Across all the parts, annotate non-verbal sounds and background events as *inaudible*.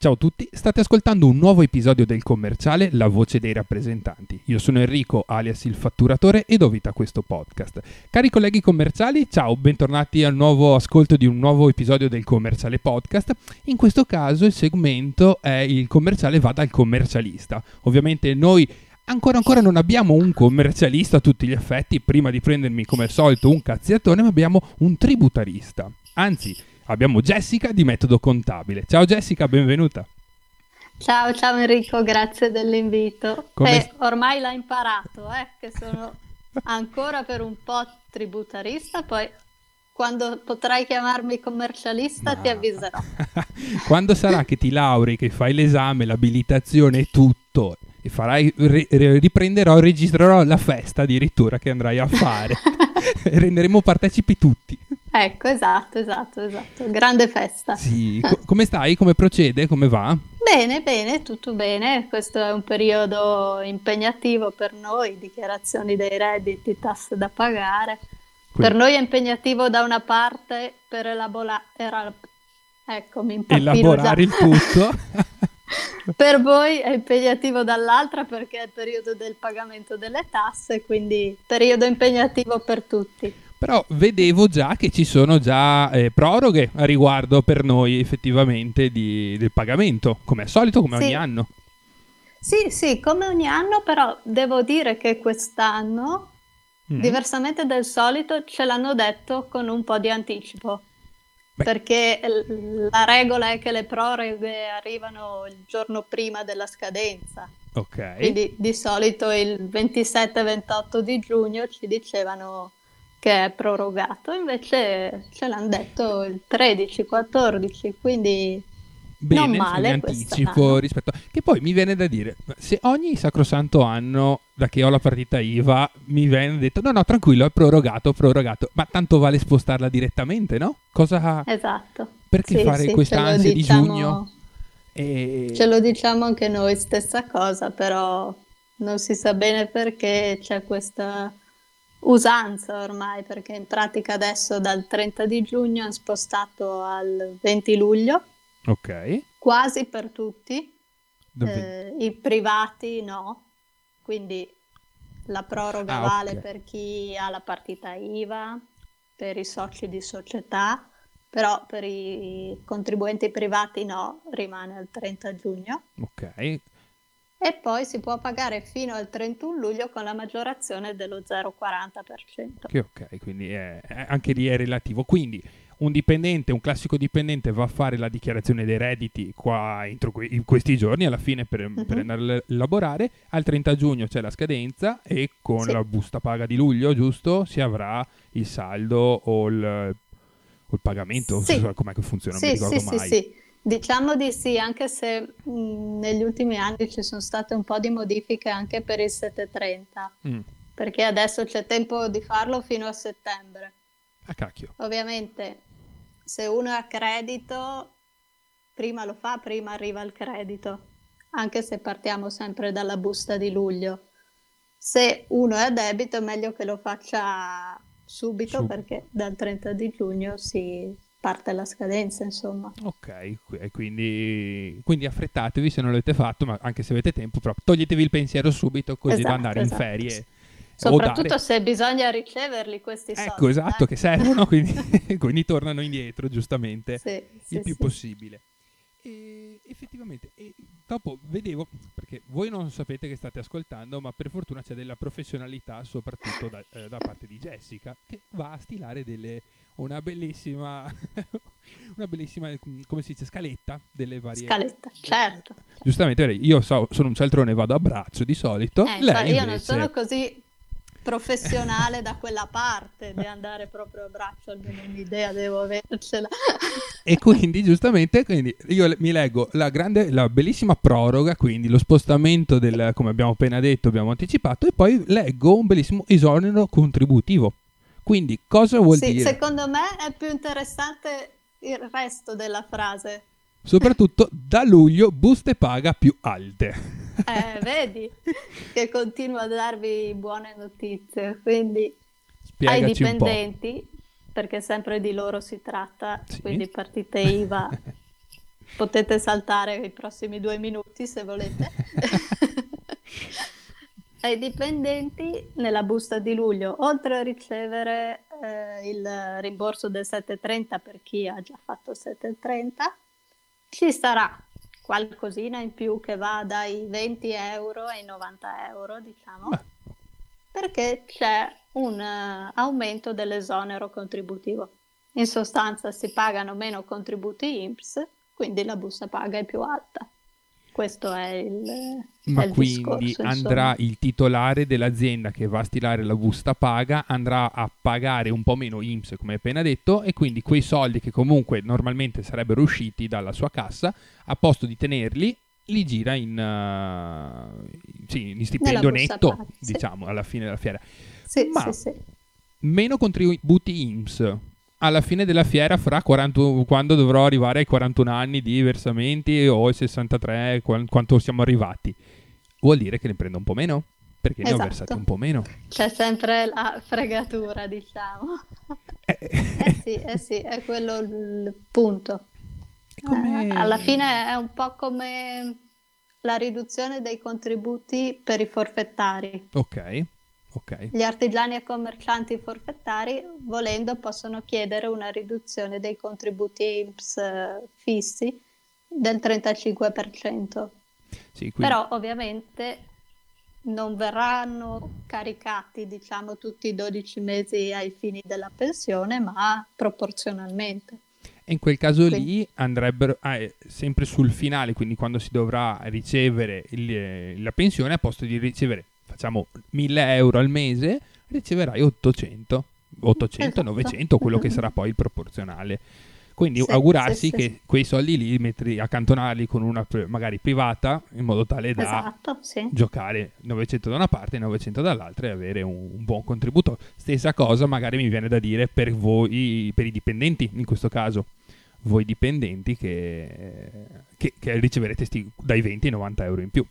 Ciao a tutti, state ascoltando un nuovo episodio del commerciale La voce dei rappresentanti. Io sono Enrico, alias il fatturatore, e do vita a questo podcast. Cari colleghi commerciali, ciao, bentornati al nuovo ascolto di un nuovo episodio del commerciale podcast. In questo caso il segmento è il commerciale va dal commercialista. Ovviamente noi ancora ancora non abbiamo un commercialista a tutti gli effetti, prima di prendermi come al solito un cazziatone, ma abbiamo un tributarista. Anzi, abbiamo Jessica di Metodo Contabile. Ciao Jessica, benvenuta. Ciao, ciao Enrico, grazie dell'invito. Come- Eh, ormai l'hai imparato, eh, che sono ancora per un po' tributarista, poi quando potrai chiamarmi commercialista ti Ma- avviserò. *laughs* Quando sarà che ti laurei, che fai l'esame, l'abilitazione e tutto, e farai, ri- riprenderò, registrerò la festa addirittura che andrai a fare. *laughs* *laughs* renderemo partecipi tutti. Ecco, esatto, esatto, esatto. Grande festa. Sì, co- come stai? Come procede? Come va? Bene, bene, tutto bene. Questo è un periodo impegnativo per noi, dichiarazioni dei redditi, tasse da pagare. Per noi è impegnativo da una parte per elaborare... Ecco, mi impappino già. Elaborare il tutto. *laughs* Per voi è impegnativo dall'altra perché è il periodo del pagamento delle tasse, quindi periodo impegnativo per tutti. Però vedevo già che ci sono già eh, proroghe a riguardo per noi effettivamente di- del pagamento, come al solito, come Sì. ogni anno. Sì, sì, come ogni anno, però devo dire che quest'anno, Mm. diversamente del solito, ce l'hanno detto con un po' di anticipo. Beh. Perché la regola è che le proroghe arrivano il giorno prima della scadenza. Ok. Quindi di solito il 27-28 di giugno ci dicevano che è prorogato, invece ce l'hanno detto il 13-14, quindi Bene, male anticipo rispetto che poi mi viene da dire se ogni sacrosanto anno da che ho la partita IVA mi viene detto no no tranquillo è prorogato prorogato. Ma tanto vale spostarla direttamente no? Cosa esatto. perché Sì, fare sì, questa ansia di diciamo- giugno? E Ce lo diciamo anche noi, stessa cosa, però non si sa bene perché c'è questa usanza ormai, perché in pratica adesso dal 30 di giugno hanno spostato al 20 luglio, ok quasi per tutti. Eh, I privati no, quindi la proroga Ah, vale ok. per chi ha la partita IVA, per i soci di società, però per i contribuenti privati no, rimane al 30 giugno. ok E poi si può pagare fino al 31 luglio con la maggiorazione dello 0,40%. che ok quindi è- è- anche lì è relativo quindi un dipendente un classico dipendente va a fare la dichiarazione dei redditi qua entro que- in questi giorni alla fine per, per Mhm. andare a lavorare al 30 giugno c'è la scadenza e con Sì. la busta paga di luglio giusto si avrà il saldo o il, o il pagamento Sì. Non so com'è che funziona non Sì, mi ricordo sì, sì, mai sì. Diciamo di sì, anche se mh, negli ultimi anni ci sono state un po' di modifiche anche per il 730, Mm. perché adesso c'è tempo di farlo fino a settembre. ah cacchio Ovviamente, se uno è a credito, prima lo fa, prima arriva il credito, anche se partiamo sempre dalla busta di luglio. Se uno è a debito, è meglio che lo faccia subito Sub- perché dal 30 di giugno si parte la scadenza, insomma. Ok, qui- quindi, quindi affrettatevi se non l'avete fatto, ma anche se avete tempo, però toglietevi il pensiero subito così da Esatto, andare in esatto. ferie. Soprattutto dare- se bisogna riceverli questi soldi. Ecco, esatto, eh. che servono, quindi, *laughs* quindi tornano indietro, giustamente, Sì, sì, il più sì. possibile. E effettivamente, e dopo vedevo, perché voi non sapete che state ascoltando, ma per fortuna c'è della professionalità, soprattutto da, eh, da parte di Jessica, che va a stilare delle, una bellissima, *laughs* una bellissima, mm, come si dice, scaletta delle varie... Scaletta, certo. Giustamente, io so, sono un cialtrone, vado a braccio di solito, Eh, lei io non invece- sono così professionale da quella parte di andare proprio a braccio, almeno un'idea devo avercela. E quindi, giustamente, quindi io mi leggo la, grande, la bellissima proroga, quindi lo spostamento del, come abbiamo appena detto, abbiamo anticipato, e poi leggo un bellissimo esonero contributivo. Quindi, cosa vuol Sì, dire? secondo me è più interessante il resto della frase. Soprattutto da luglio buste paga più alte. *laughs* Eh, vedi che continuo a darvi buone notizie, quindi ai Spiegaci po'. dipendenti, perché sempre di loro si tratta, Sì. quindi partite IVA *laughs* potete saltare i prossimi due minuti se volete. *laughs* Ai dipendenti nella busta di luglio, oltre a ricevere eh, il rimborso del 730 per chi ha già fatto 730, ci sarà qualcosina in più che va dai 20 euro ai 90 euro, diciamo, Beh. perché c'è un uh, aumento dell'esonero contributivo. In sostanza si pagano meno contributi INPS, quindi la busta paga è più alta. Questo è il, Ma è il quindi discorso, andrà il titolare dell'azienda che va a stilare la busta paga, andrà a pagare un po' meno INPS, come appena detto, e quindi quei soldi che comunque normalmente sarebbero usciti dalla sua cassa, a posto di tenerli, li gira in, uh, sì, in stipendio netto, paga, diciamo, sì. alla fine della fiera. Sì, Ma sì, sì. meno contributi INPS alla fine della fiera, fra 40, quando dovrò arrivare ai 41 anni di versamenti o ai 63, quanto siamo arrivati, vuol dire che ne prendo un po' meno? Perché esatto. ne ho esatto. versati un po' meno. C'è sempre la fregatura, diciamo. Eh, *laughs* eh sì, eh sì, è quello il punto. Eh, alla fine è un po' come la riduzione dei contributi per i forfettari. Ok. Okay. Gli artigiani e commercianti forfettari, volendo, possono chiedere una riduzione dei contributi INPS eh, fissi del 35%. Sì, quindi... Però ovviamente non verranno caricati, diciamo, tutti i 12 mesi ai fini della pensione, ma proporzionalmente. E in quel caso quindi... lì andrebbero ah, sempre sul finale, quindi quando si dovrà ricevere il, la pensione, a posto di ricevere facciamo 1000 euro al mese, riceverai 800, 800, esatto. 900, quello che sarà poi il proporzionale. Quindi sì, augurarsi sì, che sì. quei soldi lì metti, accantonarli con una magari privata in modo tale da esatto, giocare 900 da una parte e 900 dall'altra e avere un, un, buon contributo. Stessa cosa magari mi viene da dire per voi, per i dipendenti in questo caso. Voi dipendenti che, che, che riceverete sti, dai 20 ai 90 euro in più.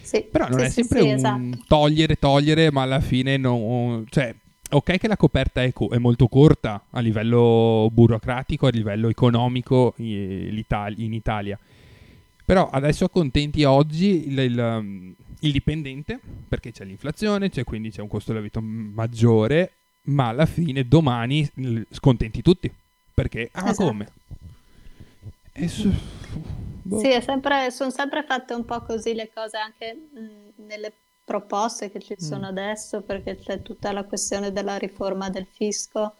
Sì, Però non sì, è sempre sì, un esatto. togliere, togliere, ma alla fine non... Cioè, ok che la coperta è, co- è, molto corta a livello burocratico, a livello economico in Italia. Però adesso accontenti oggi il, il, um, il, dipendente, perché c'è l'inflazione, c'è, quindi c'è un costo della vita maggiore, ma alla fine domani scontenti tutti. Perché, ah esatto. come? Su... Boh. Sì, sempre, sono sempre fatte un po' così le cose anche mh, nelle proposte che ci sono mm. adesso, perché c'è tutta la questione della riforma del fisco.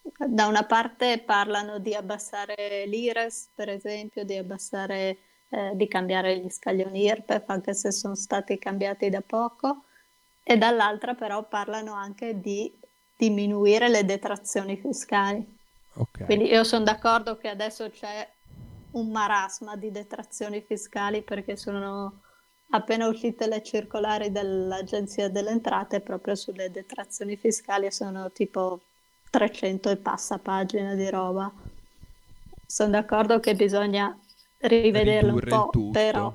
Da una parte parlano di abbassare l'IRES, per esempio, di abbassare, eh, di cambiare gli scaglioni IRPEF, anche se sono stati cambiati da poco, e dall'altra però parlano anche di diminuire le detrazioni fiscali. Okay. Quindi io sono d'accordo che adesso c'è un marasma di detrazioni fiscali perché sono appena uscite le circolari dell'Agenzia delle Entrate proprio sulle detrazioni fiscali sono tipo 300 e passa pagine di roba. Sono d'accordo che bisogna rivederlo Ridurre un po', però...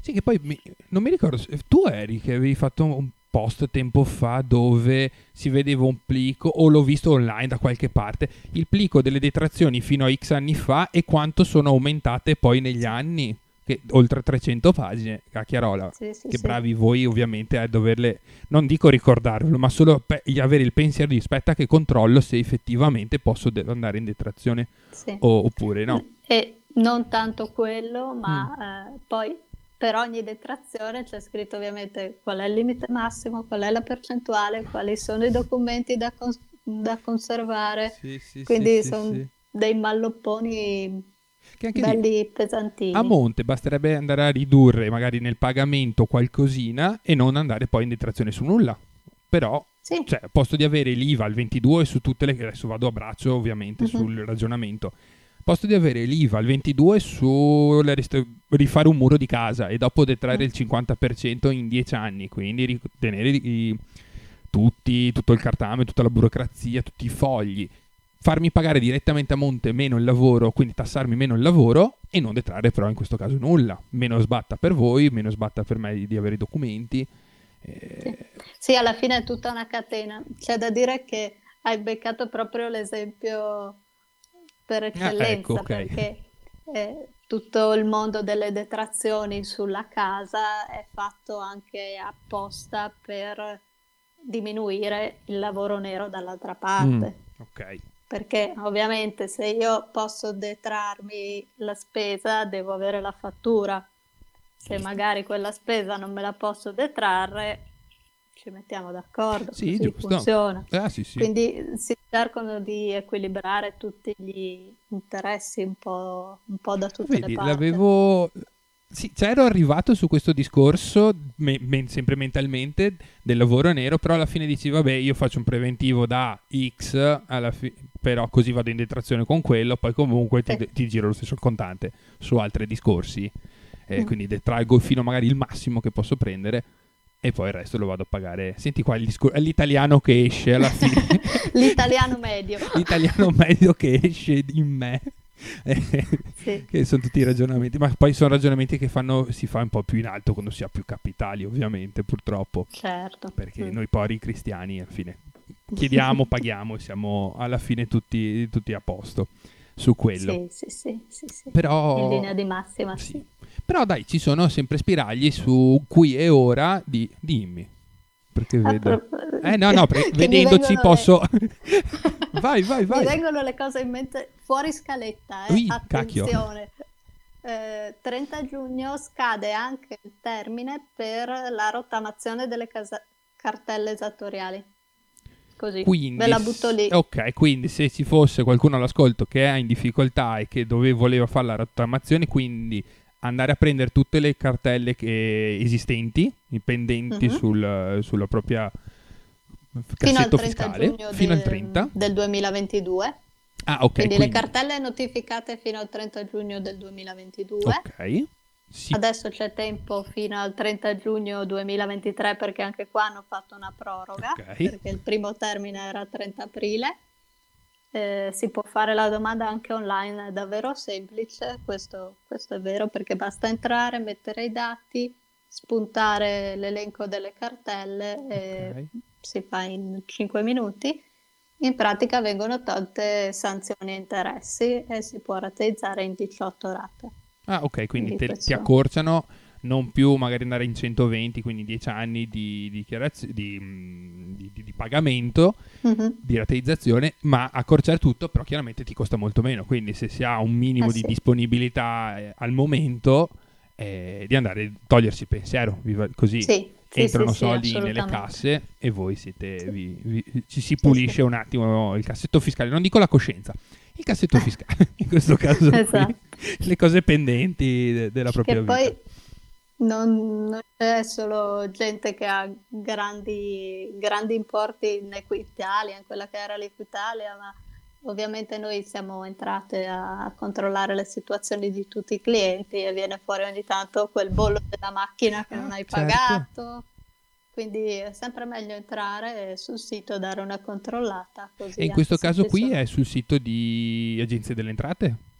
Sì, che poi mi, non mi ricordo, tu eri che avevi fatto un post tempo fa dove si vedeva un plico, o l'ho visto online da qualche parte, il plico delle detrazioni fino a X anni fa e quanto sono aumentate poi negli anni. Che, oltre 300 pagine, cacchiarola. Sì, sì, che sì. bravi voi ovviamente a doverle, non dico ricordarvelo, ma solo pe- avere il pensiero di aspetta che controllo se effettivamente posso de- andare in detrazione o- oppure no. E non tanto quello, ma mm. eh, poi per ogni detrazione c'è scritto ovviamente qual è il limite massimo, qual è la percentuale, quali sono i documenti da, cons- da conservare. Sì, sì, Quindi sì, sono dei mallopponi belli lì, pesantini. A monte basterebbe andare a ridurre magari nel pagamento qualcosina e non andare poi in detrazione su nulla. Però, sì. cioè, posto di avere l'IVA al 22 su tutte le... Adesso vado a braccio ovviamente uh-huh. sul ragionamento posto di avere l'IVA al 22 su rist- rifare un muro di casa e dopo detrarre il 50% in 10 anni, quindi ritenere i, tutti, tutto il cartame, tutta la burocrazia, tutti i fogli, farmi pagare direttamente a monte meno il lavoro, quindi tassarmi meno il lavoro e non detrarre però in questo caso nulla, meno sbatta per voi, meno sbatta per me di, di avere i documenti. Eh... Sì, alla fine è tutta una catena. C'è da dire che hai beccato proprio l'esempio per eccellenza, ah, ecco, okay. perché eh, tutto il mondo delle detrazioni sulla casa è fatto anche apposta per diminuire il lavoro nero dall'altra parte. Mm, ok. Perché ovviamente se io posso detrarmi la spesa devo avere la fattura. Se magari quella spesa non me la posso detrarre, ci mettiamo d'accordo, sì, giusto. funziona. Ah, sì, sì. Quindi si cercano di equilibrare tutti gli interessi un po', un po da tutte Vedi, le parti. l'avevo... Sì, c'ero arrivato su questo discorso, me- me- sempre mentalmente, del lavoro nero, però alla fine dici, vabbè, io faccio un preventivo da X, fi- però così vado in detrazione con quello, poi comunque ti, ti giro lo stesso il contante su altri discorsi, eh, Mm. quindi detraggo fino magari il massimo che posso prendere e poi il resto lo vado a pagare. Senti qua discor- l'italiano che esce alla fine. *laughs* L'italiano medio. *laughs* l'italiano medio che esce in me. *laughs* Sì. che sono tutti ragionamenti, ma poi sono ragionamenti che fanno, si fa un po' più in alto quando si ha più capitali, ovviamente, purtroppo, Certo. perché Mm. noi poveri cristiani alla fine chiediamo, paghiamo e siamo alla fine tutti, tutti a posto su quello. Sì, sì, sì, sì, sì. Però, In linea di massima, sì. sì. Però dai, ci sono sempre spiragli su qui e ora di dimmi. Perché A vedo... Eh no, no, *laughs* mi vedendoci posso... le- *laughs* vai, vai, vai. Mi vengono le cose in mente fuori scaletta, eh. Ui, cacchio. Attenzione. Eh, 30 giugno scade anche il termine per la rottamazione delle casa- cartelle esattoriali. Così, Quindi, ve la butto lì. Ok, quindi se ci fosse qualcuno all'ascolto che è in difficoltà e che dove voleva fare la rottamazione, quindi andare a prendere tutte le cartelle che- esistenti, i pendenti Mhm. sul- sulla propria Fino al cassetto 30 fiscale, giugno fino al del- 30. del 2022. Ah, ok, quindi, quindi, le cartelle notificate fino al 30 giugno del 2022. ok. Sì, Adesso c'è tempo fino al 30 giugno 2023 perché anche qua hanno fatto una proroga, Ok. perché il primo termine era 30 aprile. Eh, si può fare la domanda anche online, è davvero semplice, questo, questo è vero perché basta entrare, mettere i dati, spuntare l'elenco delle cartelle e Ok. si fa in 5 minuti. In pratica vengono tolte sanzioni e interessi e si può rateizzare in 18 rate. Ah, ok, quindi Quindi te- questo- ti accorciano non più magari andare in 120, quindi 10 anni di, mm, di- di- di pagamento, Mhm. di rateizzazione, ma accorciare tutto, però chiaramente ti costa molto meno. Quindi se si ha un minimo Eh di sì. disponibilità eh, al momento, eh, di andare a togliersi il pensiero, così Sì, sì, entrano sì, sì, soldi nelle assolutamente. casse e voi siete, Sì. vi- vi- ci si Sì, pulisce sì. un attimo il cassetto fiscale, non dico la coscienza, il cassetto fiscale, *laughs* in questo caso qui, Esatto. le cose pendenti de- della propria Che vita. poi non, non c'è solo gente che ha grandi, grandi importi in Equitalia, in quella che era l'Equitalia, ma ovviamente noi siamo entrate a, controllare le situazioni di tutti i clienti e viene fuori ogni tanto quel bollo della macchina che non hai Certo. pagato. Quindi è sempre meglio entrare sul sito, dare una controllata. Così E in questo caso qui sono- è sul sito di Agenzia delle Entrate?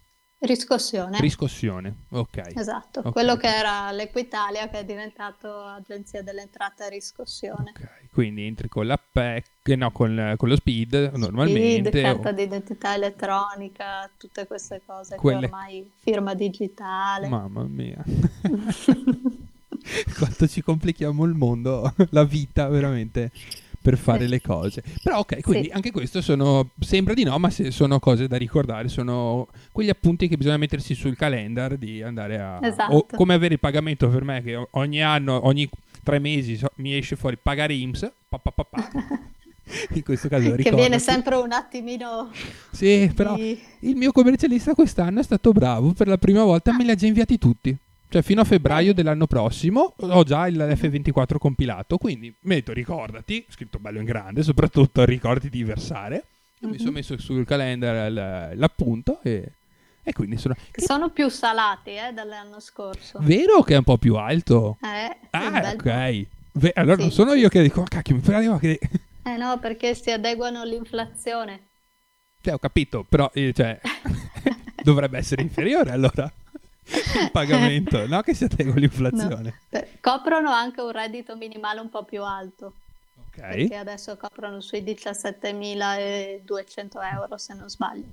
Riscossione. Riscossione, ok. Esatto, Ok. quello che era l'Equitalia che è diventato Agenzia delle Entrate e Riscossione. Ok, quindi entri con la PEC, no, con, con lo SPID normalmente. Speed, o- carta d'identità elettronica, tutte queste cose Quelle- che ormai firma digitale. Mamma mia. *laughs* Quanto ci complichiamo il mondo, *laughs* la vita veramente per fare le cose. Però ok, quindi Sì. anche questo sono, sembra di no, ma sono cose da ricordare, sono quegli appunti che bisogna mettersi sul calendar di andare a... Esatto. O come avere il pagamento per me che ogni anno, ogni tre mesi so- mi esce fuori pagare IMSS, pa, pa, pa, pa. *laughs* in questo caso che ricordati. viene sempre un attimino Sì, però di- il mio commercialista quest'anno è stato bravo, per la prima volta me li ha già inviati tutti. Cioè fino a febbraio dell'anno prossimo ho già il F24 compilato, quindi metto ricordati, scritto bello in grande, soprattutto ricordati di versare. Io mi Mhm. sono messo sul calendar l- l'appunto e, e quindi sono... che sono più salati eh, dall'anno scorso. Vero che è un po' più alto? Eh, Ah, ok. Ve- allora non Sì, sono sì. io che dico, "Ah, cacchio, mi pareva che... *laughs* Eh no, perché si adeguano all'inflazione. Cioè, ho capito, però eh, cioè, *laughs* *laughs* dovrebbe essere inferiore allora *laughs* il pagamento, no? Che si attega l'inflazione. Beh, Coprono anche un reddito minimale un po' più alto. Ok. perché adesso coprono sui 17.200 euro se non sbaglio.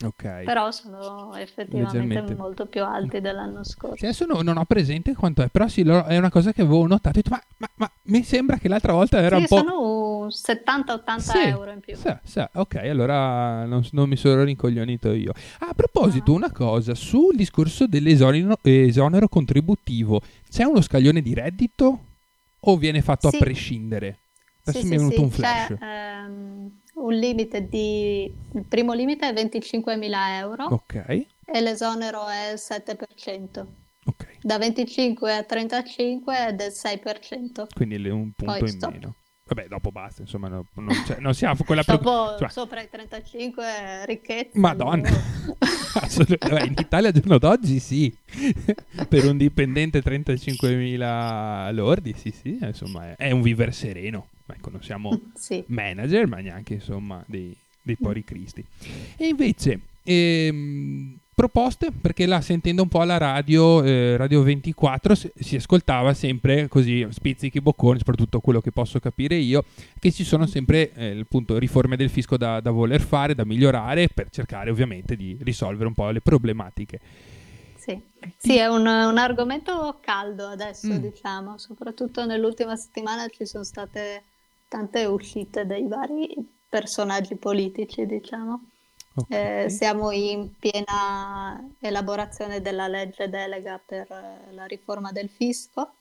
Okay. Però sono effettivamente molto più alti dell'anno scorso. Sì, adesso no, non ho presente quanto è, però sì, è una cosa che avevo notato. Ma, ma, ma mi sembra che l'altra volta era sì, un po'... sono 70-80 sì, euro in più. Sì, sì, ok, allora non, non, mi sono rincoglionito io. Ah, a proposito, no. una cosa, sul discorso dell'esonero contributivo, c'è uno scaglione di reddito o viene fatto a prescindere? Adesso mi è venuto un flash. C'è, ehm, un limite di... Il primo limite è 25.000 euro. Ok. E l'esonero è il 7%. Ok. Da 25 a 35 è del 6%. Quindi un punto Poi in stop. meno. Vabbè, dopo basta, insomma, no, non, non siamo quella... dopo, cioè... sopra i 35 ricchezza. Madonna! *laughs* Vabbè, in Italia al giorno d'oggi sì, *laughs* per un dipendente 35.000 lordi, sì sì, insomma, è, è un vivere sereno. Ecco, non siamo *laughs* sì. manager, ma neanche insomma dei, dei pori cristi. E invece, ehm, proposte, perché là sentendo un po' la radio, eh, Radio 24, si, si, ascoltava sempre così, spizzichi bocconi, soprattutto quello che posso capire io, che ci sono sempre eh, appunto riforme del fisco da, da voler fare, da migliorare, per cercare ovviamente di risolvere un po' le problematiche. Sì, sì è un, un, argomento caldo adesso, mm. diciamo, soprattutto nell'ultima settimana ci sono state tante uscite dei vari personaggi politici, diciamo. Okay. Eh, siamo in piena elaborazione della legge delega per eh, la riforma del fisco,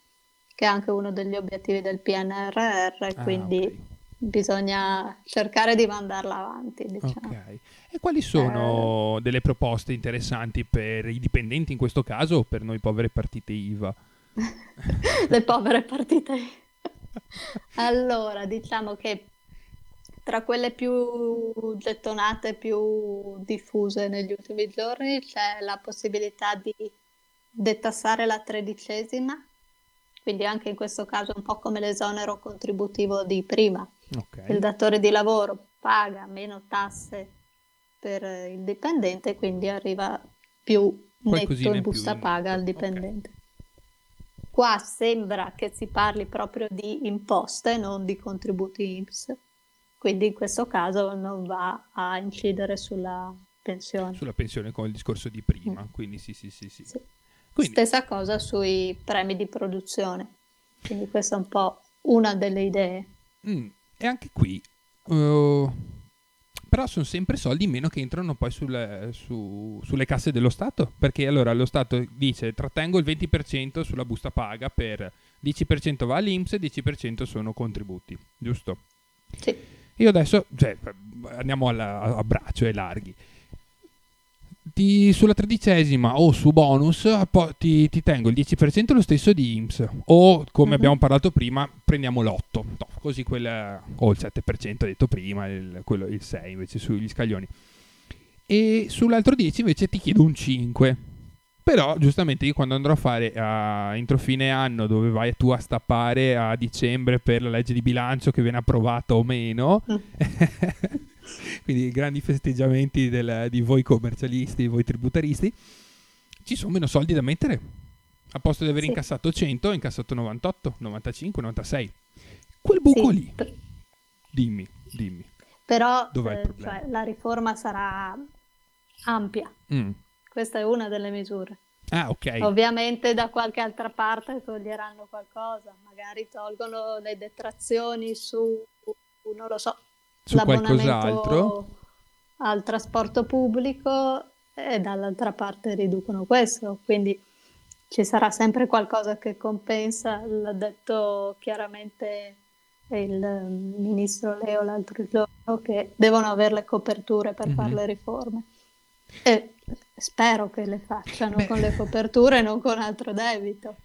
che è anche uno degli obiettivi del PNRR, ah, quindi okay. bisogna cercare di mandarla avanti. Diciamo. Okay. E quali sono eh... delle proposte interessanti per i dipendenti in questo caso o per noi povere partite IVA? *laughs* Le povere partite IVA allora, diciamo che tra quelle più gettonate, più diffuse negli ultimi giorni, c'è la possibilità di detassare la tredicesima, quindi anche in questo caso un po' come l'esonero contributivo di prima. Okay. Il datore di lavoro paga meno tasse per il dipendente, quindi arriva più netto in busta più paga al dipendente. Qua sembra che si parli proprio di imposte, non di contributi INPS, quindi in questo caso non va a incidere sulla pensione. Sulla pensione come il discorso di prima, mm. quindi sì, sì, sì. sì. sì. Quindi... Stessa cosa sui premi di produzione, quindi questa è un po' una delle idee. Mm. E anche qui... Uh però sono sempre soldi in meno che entrano poi sul, su, sulle casse dello Stato, perché allora lo Stato dice trattengo il 20% sulla busta paga per 10% va all'Inps e 10% sono contributi, giusto? Sì. Io adesso, cioè, andiamo alla, a braccio e larghi ti, sulla tredicesima o su bonus ti, ti, tengo il 10% lo stesso di IMSS o come uh-huh. abbiamo parlato prima prendiamo l'8 no, così quella, o il 7% detto prima il, quello, il 6 invece sugli scaglioni e sull'altro 10 invece ti chiedo un 5 però giustamente io quando andrò a fare a entro fine anno dove vai tu a stappare a dicembre per la legge di bilancio che viene approvata o meno mm. *laughs* *laughs* quindi grandi festeggiamenti del, di voi commercialisti, voi tributaristi, ci sono meno soldi da mettere. A posto di aver sì. incassato 100, ho incassato 98, 95, 96. Quel buco sì. lì, dimmi, dimmi. Però eh, cioè, la riforma sarà ampia. Mm. Questa è una delle misure. Ah, ok. Ovviamente da qualche altra parte toglieranno qualcosa, magari tolgono le detrazioni su, non lo so, su qualcos'altro al trasporto pubblico e dall'altra parte riducono questo, quindi ci sarà sempre qualcosa che compensa, l'ha detto chiaramente il ministro Leo l'altro giorno, che devono avere le coperture per mm-hmm. fare le riforme. E spero che le facciano Beh. con le coperture e non con altro debito.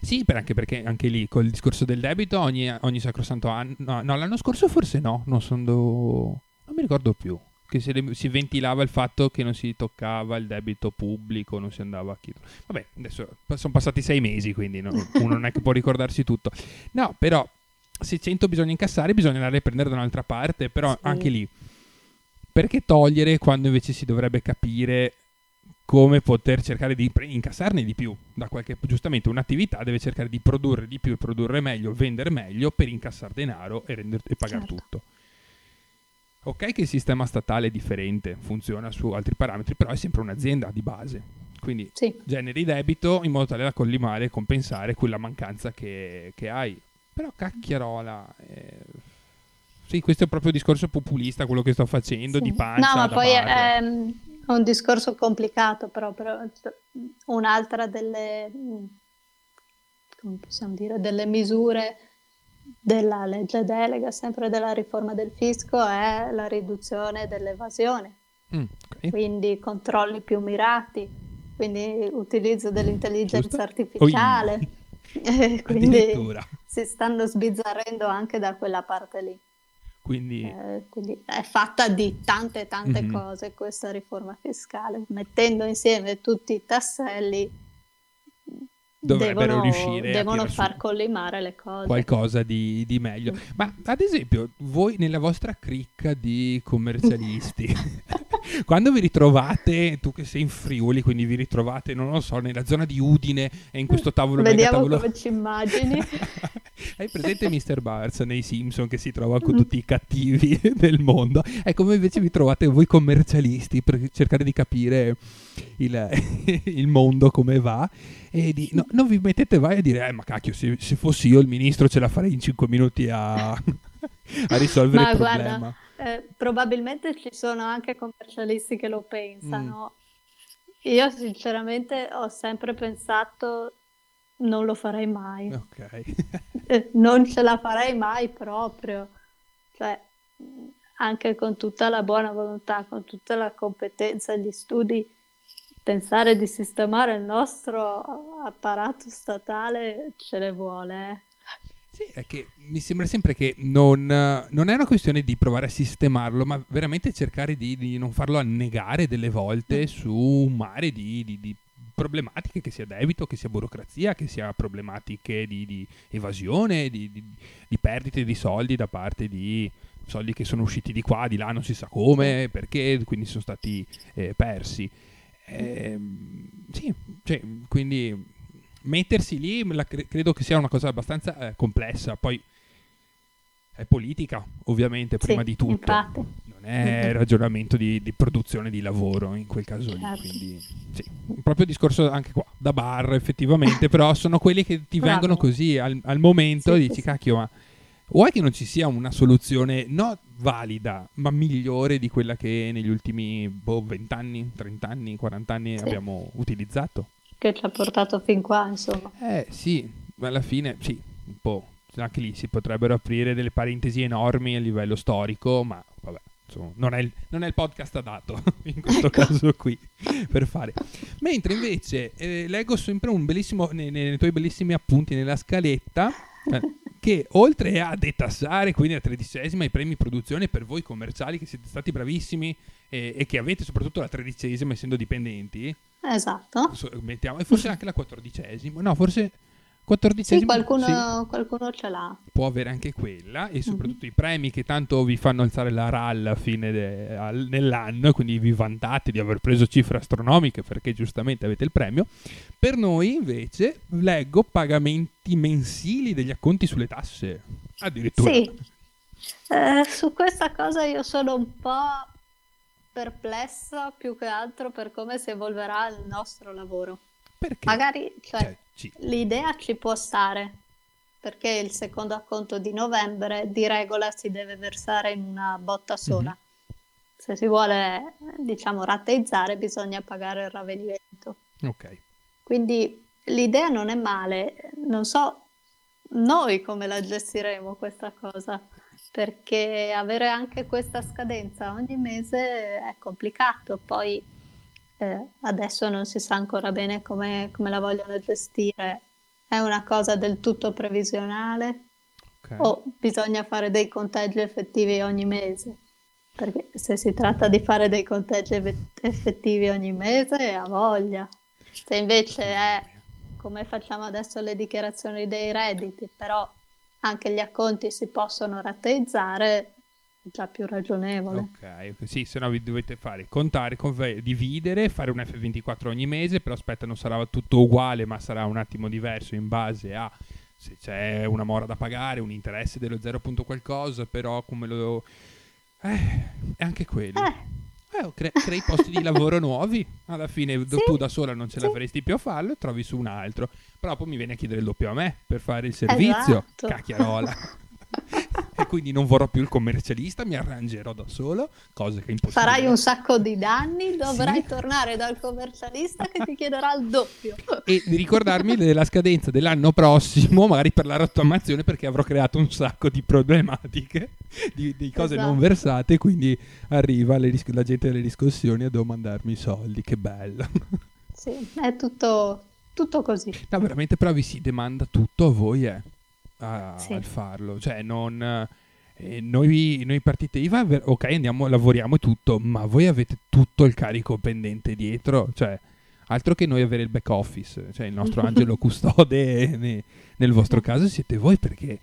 Sì, per anche perché anche lì col discorso del debito ogni, ogni sacrosanto anno... No, no, l'anno scorso forse no, non, sono... non mi ricordo più. Che si, si, ventilava il fatto che non si toccava il debito pubblico, non si andava a chiedere. Vabbè, adesso sono passati sei mesi, quindi no, *laughs* uno non è che può ricordarsi tutto. No, però se 100 bisogna incassare, bisogna andare a prendere da un'altra parte, però sì. anche lì perché togliere quando invece si dovrebbe capire come poter cercare di incassarne di più da qualche giustamente un'attività deve cercare di produrre di più produrre meglio vendere meglio per incassare denaro e, render, e pagare certo. tutto Ok che il sistema statale è differente, funziona su altri parametri, però è sempre un'azienda di base. Quindi sì. generi debito in modo tale da collimare e compensare quella mancanza che, che hai. Però cacchiarola... Eh... Sì, questo è proprio il discorso populista, quello che sto facendo, sì. di pancia. No, ma poi è, è, un discorso complicato, però, però un'altra delle, come possiamo dire, delle misure della legge delega, sempre della riforma del fisco, è la riduzione dell'evasione. Mm, okay. Quindi controlli più mirati, quindi utilizzo dell'intelligenza artificiale. *laughs* quindi si stanno sbizzarrendo anche da quella parte lì. Quindi... Eh, quindi è fatta di tante tante mm-hmm. cose questa riforma fiscale, mettendo insieme tutti i tasselli dovrebbero devono, riuscire devono a far collimare le cose. Qualcosa di, di meglio. Mm. Ma ad esempio, voi nella vostra cricca di commercialisti, *laughs* *laughs* quando vi ritrovate, tu che sei in Friuli, quindi vi ritrovate, non lo so, nella zona di Udine e in questo tavolo... Vediamo tavolo... come ci immagini. *laughs* Hai presente Mr. Barnes nei Simpson che si trova con tutti i cattivi *laughs* del mondo? È come invece vi trovate voi commercialisti per cercare di capire il, *laughs* il mondo come va e di, no, non vi mettete vai a dire, eh, ma cacchio, se, se, fossi io il ministro ce la farei in 5 minuti a, a risolvere ma il problema. Eh, probabilmente ci sono anche commercialisti che lo pensano. Mm. Io sinceramente ho sempre pensato non lo farei mai. Ok. *laughs* eh, non ce la farei mai proprio. Cioè, anche con tutta la buona volontà, con tutta la competenza, gli studi pensare di sistemare il nostro apparato statale ce ne vuole. Sì, è che mi sembra sempre che non, non, è una questione di provare a sistemarlo, ma veramente cercare di, di non farlo annegare delle volte mm. su un mare di, di, di, problematiche, che sia debito, che sia burocrazia, che sia problematiche di, evasione, di, perdite di soldi da parte di soldi che sono usciti di qua, di là, non si sa come, perché, quindi sono stati eh, persi. Eh, sì, cioè, quindi mettersi lì cre- credo che sia una cosa abbastanza eh, complessa. Poi è politica, ovviamente, prima sì, di tutto. Infatti. Non è ragionamento di, di, produzione di lavoro in quel caso lì. Certo. Quindi, sì, proprio discorso anche qua, da bar effettivamente, però sono quelli che ti Bravo. vengono così al, al momento sì, e dici, cacchio, ma vuoi che non ci sia una soluzione no valida, ma migliore di quella che negli ultimi boh, 20 anni, 30 anni, 40 anni sì. abbiamo utilizzato. Che ci ha portato fin qua, insomma. Eh sì, ma alla fine sì, un po'. Anche lì si potrebbero aprire delle parentesi enormi a livello storico, ma vabbè, insomma, non è il, non è il podcast adatto *laughs* in questo ecco. caso qui per fare. Mentre invece eh, leggo sempre un bellissimo, nei, nei tuoi bellissimi appunti nella scaletta, eh, *laughs* che oltre a detassare quindi la tredicesima i premi produzione per voi commerciali che siete stati bravissimi e, e che avete soprattutto la tredicesima essendo dipendenti esatto. Mettiamo, e forse anche la quattordicesima no forse quattordicesima sì, qualcuno, sì, qualcuno ce l'ha. Può avere anche quella e soprattutto mm-hmm. i premi che tanto vi fanno alzare la RAL a fine de, al, nell'anno quindi vi vantate di aver preso cifre astronomiche perché giustamente avete il premio. Per noi invece leggo pagamenti mensili degli acconti sulle tasse addirittura. Sì. Eh, su questa cosa io sono un po' perplessa più che altro per come si evolverà il nostro lavoro perché? magari cioè, cioè sì. L'idea ci può stare, perché il secondo acconto di novembre di regola si deve versare in una botta sola. Mm-hmm. Se si vuole, diciamo, rateizzare bisogna pagare il ravvedimento. Ok. Quindi l'idea non è male, non so noi come la gestiremo questa cosa, perché avere anche questa scadenza ogni mese è complicato, poi eh, adesso non si sa ancora bene come, come, la vogliono gestire. È una cosa del tutto previsionale okay. o bisogna fare dei conteggi effettivi ogni mese? Perché se si tratta di fare dei conteggi effettivi ogni mese, ha voglia. Se invece è come facciamo adesso le dichiarazioni dei redditi, però anche gli acconti si possono rateizzare, già più ragionevole. Ok, sì, se no vi dovete fare contare, conv- dividere, fare un F24 ogni mese, però aspetta, non sarà tutto uguale, ma sarà un attimo diverso in base a se c'è una mora da pagare, un interesse dello 0. qualcosa, però come lo... Eh, è anche quello. Eh. Eh, cre- crei posti di lavoro nuovi. Alla fine sì, tu da sola non ce la faresti più a farlo e trovi su un altro. Però poi mi viene a chiedere il doppio a me per fare il servizio. Esatto. Cacchiarola. *laughs* e quindi non vorrò più il commercialista, mi arrangerò da solo, cosa che è impossibile. Farai un sacco di danni, dovrai sì. tornare dal commercialista che ti chiederà il doppio. E di ricordarmi della scadenza dell'anno prossimo, magari per la rottamazione, perché avrò creato un sacco di problematiche, di, di cose esatto. non versate, quindi arriva ris- la gente delle riscossioni a domandarmi i soldi, che bello. Sì, è tutto, tutto così. No, veramente però vi si demanda tutto a voi, eh a, sì. al farlo. Cioè, non, eh, noi, noi partite IVA, ok, andiamo, lavoriamo e tutto, ma voi avete tutto il carico pendente dietro. Cioè, altro che noi avere il back office, cioè il nostro *laughs* angelo custode *laughs* ne, nel vostro caso siete voi perché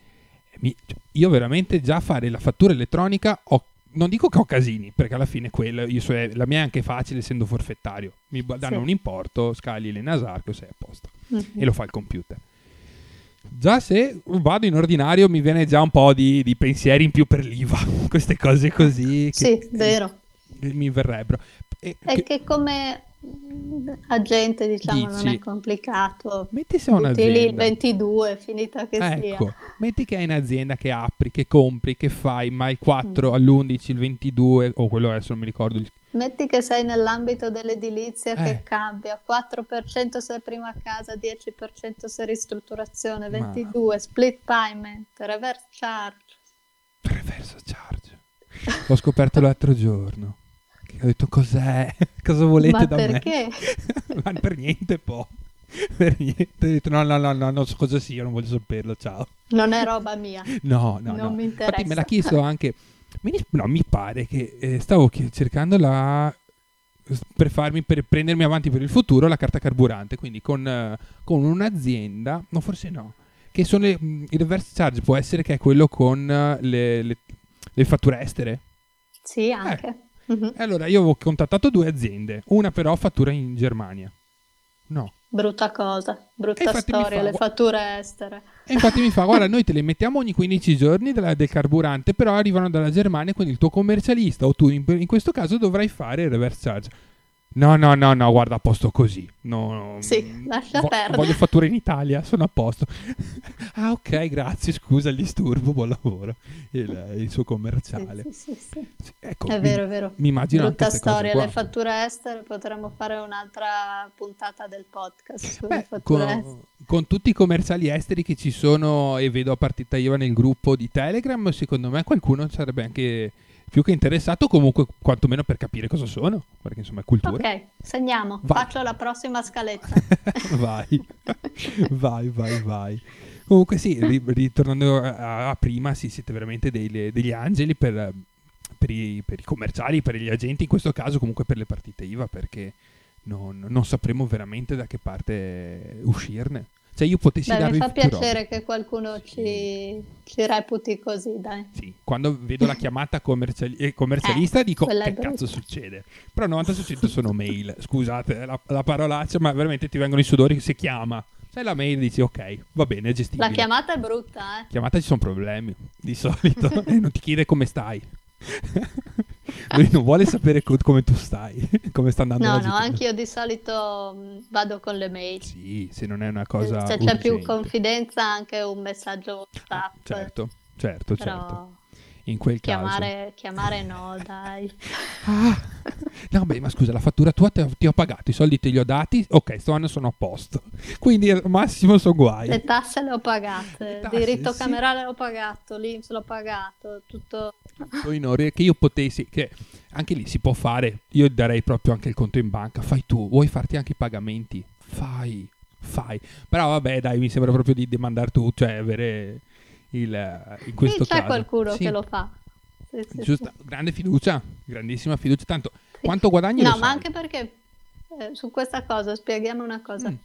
mi, cioè, io veramente già fare la fattura elettronica ho non dico che ho casini, perché alla fine quello, so, la mia è anche facile essendo forfettario. Mi danno sì. un importo, scali le nasarco e sei a posto. Mm-hmm. E lo fa il computer. Già se vado in ordinario mi viene già un po' di, di pensieri in più per l'IVA, *laughs* queste cose così. Che, sì, vero. Mi verrebbero. E, è che, che come agente, diciamo, Dici, non è complicato. Metti se un'azienda. il 22, finita che ecco, sia. metti che è un'azienda che apri, che compri, che fai, ma il 4 mm. all'11, il 22, o quello adesso non mi ricordo il Metti che sei nell'ambito dell'edilizia eh. che cambia, 4% se prima casa, 10% se ristrutturazione, 22, Ma... split payment, reverse charge. Reverse charge. L'ho scoperto l'altro giorno. Ho detto cos'è? *laughs* Cosa volete Ma da perché? me? *laughs* Ma per niente po'. *laughs* Per niente. Ho detto no, no, no, no, non so cosa sia, non voglio saperlo, ciao. Non è roba mia. No, no, non no. mi interessa. Infatti me l'ha chiesto anche no, mi pare che eh, stavo cercando la per farmi per prendermi avanti per il futuro la carta carburante, quindi con, uh, con un'azienda, no forse no, che sono le, mm, il reverse charge può essere che è quello con uh, le, le, le, fatture estere? Sì, anche. Eh. Mm-hmm. Allora io ho contattato due aziende, una però fattura in Germania. No. Brutta cosa, brutta storia, fa, le fatture estere. E infatti mi fa, *laughs* guarda, noi te le mettiamo ogni 15 giorni della, del carburante, però arrivano dalla Germania, quindi il tuo commercialista o tu in, in questo caso dovrai fare il reverse charge. No, no, no, no, guarda, a posto così. No, sì, lascia vo- perdere. Voglio fatture in Italia, sono a posto. *laughs* ah, ok, grazie, scusa il disturbo, buon lavoro. Il, il suo commerciale. Sì, sì, sì. sì ecco, è vero, è vero. Mi immagino Brutta storia, le fatture estere, potremmo fare un'altra puntata del podcast Beh, con, con, tutti i commerciali esteri che ci sono e vedo a partita IVA nel gruppo di Telegram, secondo me qualcuno sarebbe anche più che interessato comunque quantomeno per capire cosa sono, perché insomma è cultura. Ok, segniamo, vai. faccio la prossima scaletta. *laughs* vai, vai, vai, vai. Comunque sì, ritornando a, a, prima, sì, siete veramente dei, degli angeli per, per, i, per, i, commerciali, per gli agenti, in questo caso comunque per le partite IVA, perché non, non sapremo veramente da che parte uscirne. Cioè io potessi Beh, darvi mi fa piacere che qualcuno ci, ci, reputi così, dai. Sì, quando vedo la *laughs* chiamata commerciali- eh, commercialista eh, dico che cazzo succede? Però il 90% sono mail, scusate la, la parolaccia, ma veramente ti vengono i sudori se chiama. Sai la mail dici ok, va bene, è gestibile. La chiamata è brutta, eh. Chiamata ci sono problemi, di solito, *laughs* e non ti chiede come stai. Lui non vuole sapere co- come tu stai, *laughs* come sta andando no, No, anche io di solito mm, vado con le mail. Sì, se non è una cosa Se c'è più confidenza anche un messaggio WhatsApp. certo, certo, Però... certo in quel chiamare, caso. Chiamare no, dai. Ah, no, beh, ma scusa, la fattura tua te, ti ho pagato, i soldi te li ho dati, ok, sto anno sono a posto. Quindi al massimo sono guai. Le tasse le ho pagate, il diritto sì. camerale l'ho pagato, l'Inps l'ho pagato, tutto... In ore che io potessi, che anche lì si può fare, io darei proprio anche il conto in banca, fai tu, vuoi farti anche i pagamenti? Fai, fai. Però vabbè, dai, mi sembra proprio di demandare tu, cioè avere il, eh, in questo sì, c'è caso. qualcuno sì. che lo fa. Sì, Giusta, grande fiducia, grandissima fiducia. Tanto, quanto guadagni? No, ma sai. anche perché eh, su questa cosa spieghiamo una cosa. Mm.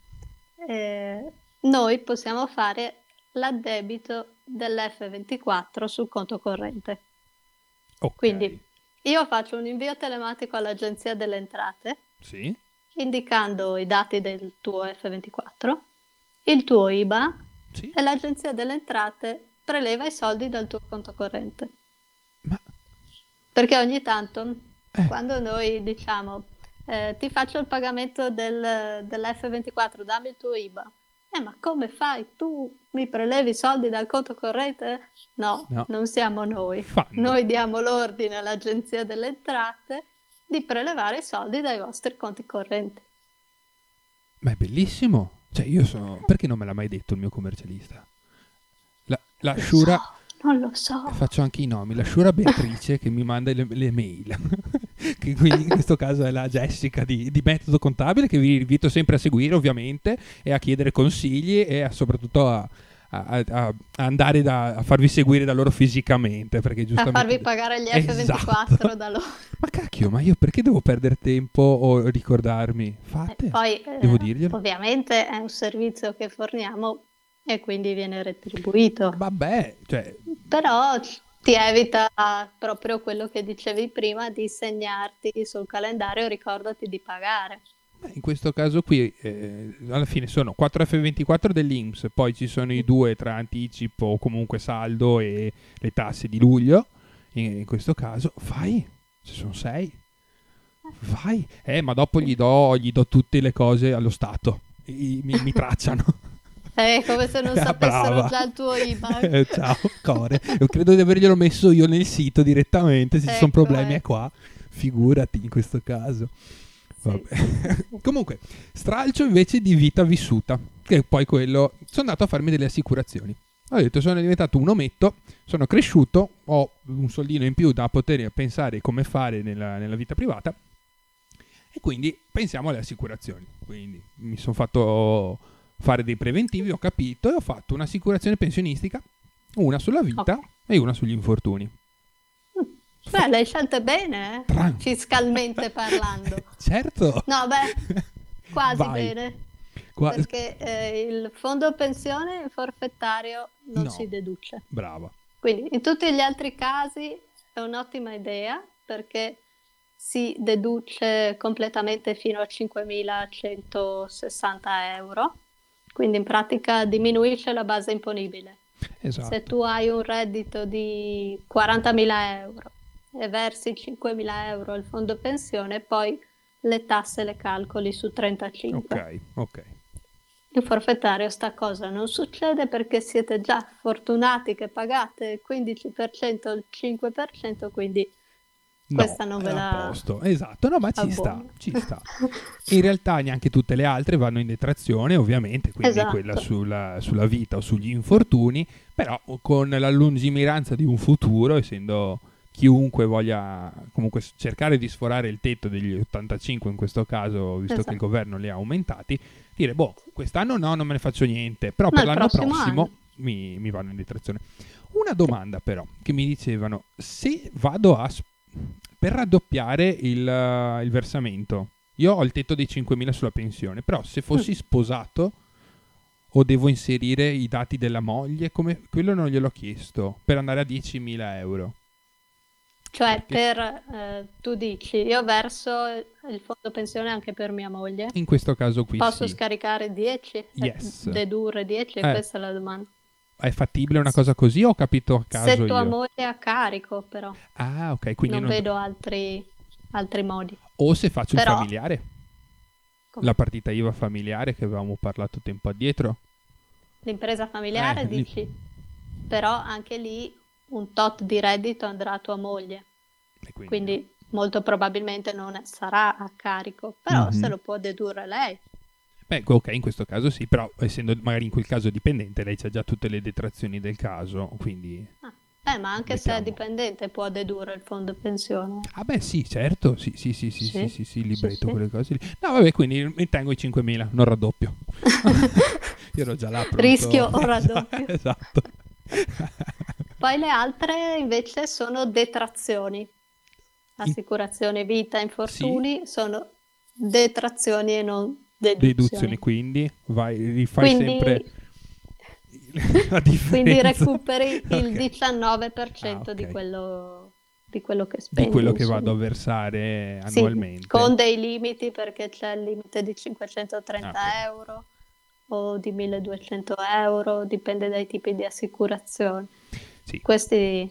Eh, noi possiamo fare l'addebito dell'F24 sul conto corrente. Okay. Quindi io faccio un invio telematico all'Agenzia delle Entrate, sì. indicando i dati del tuo F24, il tuo IBA sì. e l'Agenzia delle Entrate preleva i soldi dal tuo conto corrente. Ma... Perché ogni tanto, eh. quando noi diciamo eh, ti faccio il pagamento del, dell'F24, dammi il tuo IBA. Eh, ma come fai? Tu mi prelevi i soldi dal conto corrente? No, no. non siamo noi. Fanno. Noi diamo l'ordine all'Agenzia delle Entrate di prelevare i soldi dai vostri conti correnti. Ma è bellissimo. Cioè, io sono... Perché non me l'ha mai detto il mio commercialista? La, la Shura... So non lo so. Faccio anche i nomi. La Shura Beatrice che mi manda le, le mail. *laughs* che quindi in questo caso è la Jessica di, di, Metodo Contabile che vi invito sempre a seguire ovviamente e a chiedere consigli e a, soprattutto a, a, a, andare da, a farvi seguire da loro fisicamente perché giustamente... a farvi pagare gli F24 esatto. da loro ma cacchio ma io perché devo perdere tempo o ricordarmi fate eh, poi devo eh, dirglielo ovviamente è un servizio che forniamo e quindi viene retribuito. Vabbè, cioè... Però ti evita proprio quello che dicevi prima di segnarti sul calendario ricordati di pagare. In questo caso qui eh, alla fine sono 4 F24 dell'Inps, poi ci sono i due tra anticipo o comunque saldo e le tasse di luglio. In, in questo caso fai, ci sono 6. Vai, eh, ma dopo gli do, gli do tutte le cose allo Stato, I, mi, mi tracciano. *laughs* È come se non *laughs* sapessero già il tuo IBAN. *laughs* Eh, ciao, Core. Io credo di averglielo messo io nel sito direttamente. Se ecco, ci sono problemi eh. è qua. Figurati in questo caso. Sì. *laughs* Comunque, stralcio invece di vita vissuta, che è poi quello... Sono andato a farmi delle assicurazioni. Ho detto, sono diventato un ometto, sono cresciuto, ho un soldino in più da poter pensare come fare nella, nella vita privata e quindi pensiamo alle assicurazioni. Quindi mi sono fatto fare dei preventivi, ho capito, e ho fatto un'assicurazione pensionistica, una sulla vita okay. e una sugli infortuni. Mm. Beh, le hai scelte bene, eh? fiscalmente *laughs* parlando. certo. No, beh, quasi Vai. bene. Qua... Perché eh, il fondo pensione forfettario non no. si deduce. Brava. Quindi in tutti gli altri casi è un'ottima idea perché si deduce completamente fino a 5.160 euro quindi in pratica diminuisce la base imponibile. Esatto. Se tu hai un reddito di 40.000 euro e versi 5.000 euro al fondo pensione, poi le tasse le calcoli su 35. Ok, ok. In forfettario sta cosa non succede perché siete già fortunati che pagate il 15% o il 5%, quindi No, Questa non ve la... posto. Esatto, no, ma ci sta, ci sta. *laughs* In realtà neanche tutte le altre vanno in detrazione, ovviamente, quindi esatto. quella sulla, sulla, vita o sugli infortuni, però con la lungimiranza di un futuro, essendo chiunque voglia comunque cercare di sforare il tetto degli 85 in questo caso, visto esatto. che il esatto. governo li ha aumentati, dire, boh, quest'anno no, non me ne faccio niente, però ma per l'anno prossimo mi, mi, vanno in detrazione. Una domanda però, che mi dicevano, se vado a per raddoppiare il, uh, il, versamento, io ho il tetto dei 5.000 sulla pensione, però se fossi mm. sposato o devo inserire i dati della moglie, come, quello non gliel'ho chiesto, per andare a 10.000 euro. Cioè, Perché... per, eh, tu dici, io verso il fondo pensione anche per mia moglie. In questo caso qui Posso sì. scaricare 10? Yes. Dedurre 10? Eh. Questa è la domanda. È fattibile una cosa così o ho capito a caso Se tua io? moglie è a carico, però. Ah, ok, quindi non, non... vedo altri, altri, modi. O se faccio però... il familiare. Come? La partita IVA familiare che avevamo parlato tempo addietro. L'impresa familiare, eh, dici? Lì... Però anche lì un tot di reddito andrà a tua moglie. Quindi... quindi... molto probabilmente non sarà a carico, però mm-hmm. se lo può dedurre lei. Beh, ok, in questo caso sì, però essendo magari in quel caso dipendente, lei ha già tutte le detrazioni del caso, quindi... Ah. Eh, ma anche se è dipendente può dedurre il fondo pensione. Ah beh sì, certo, sì, sì, sì, sì, sì, sì, sì, libretto, sì, quelle cose lì. No, vabbè, quindi mi tengo i 5.000, non raddoppio. *laughs* Io ero già là pronto. Rischio o raddoppio. *laughs* esatto. Poi le altre invece sono detrazioni. Assicurazione vita, infortuni sono detrazioni e non Deduzioni. deduzioni, quindi vai, rifai quindi... sempre *laughs* la differenza. Quindi recuperi il *laughs* okay. 19% ah, okay. di, quello, di quello che spendi. Di quello che vado a versare annualmente. Sì, con dei limiti perché c'è il limite di 530 okay. euro o di 1200 euro, dipende dai tipi di assicurazione. Sì. Questi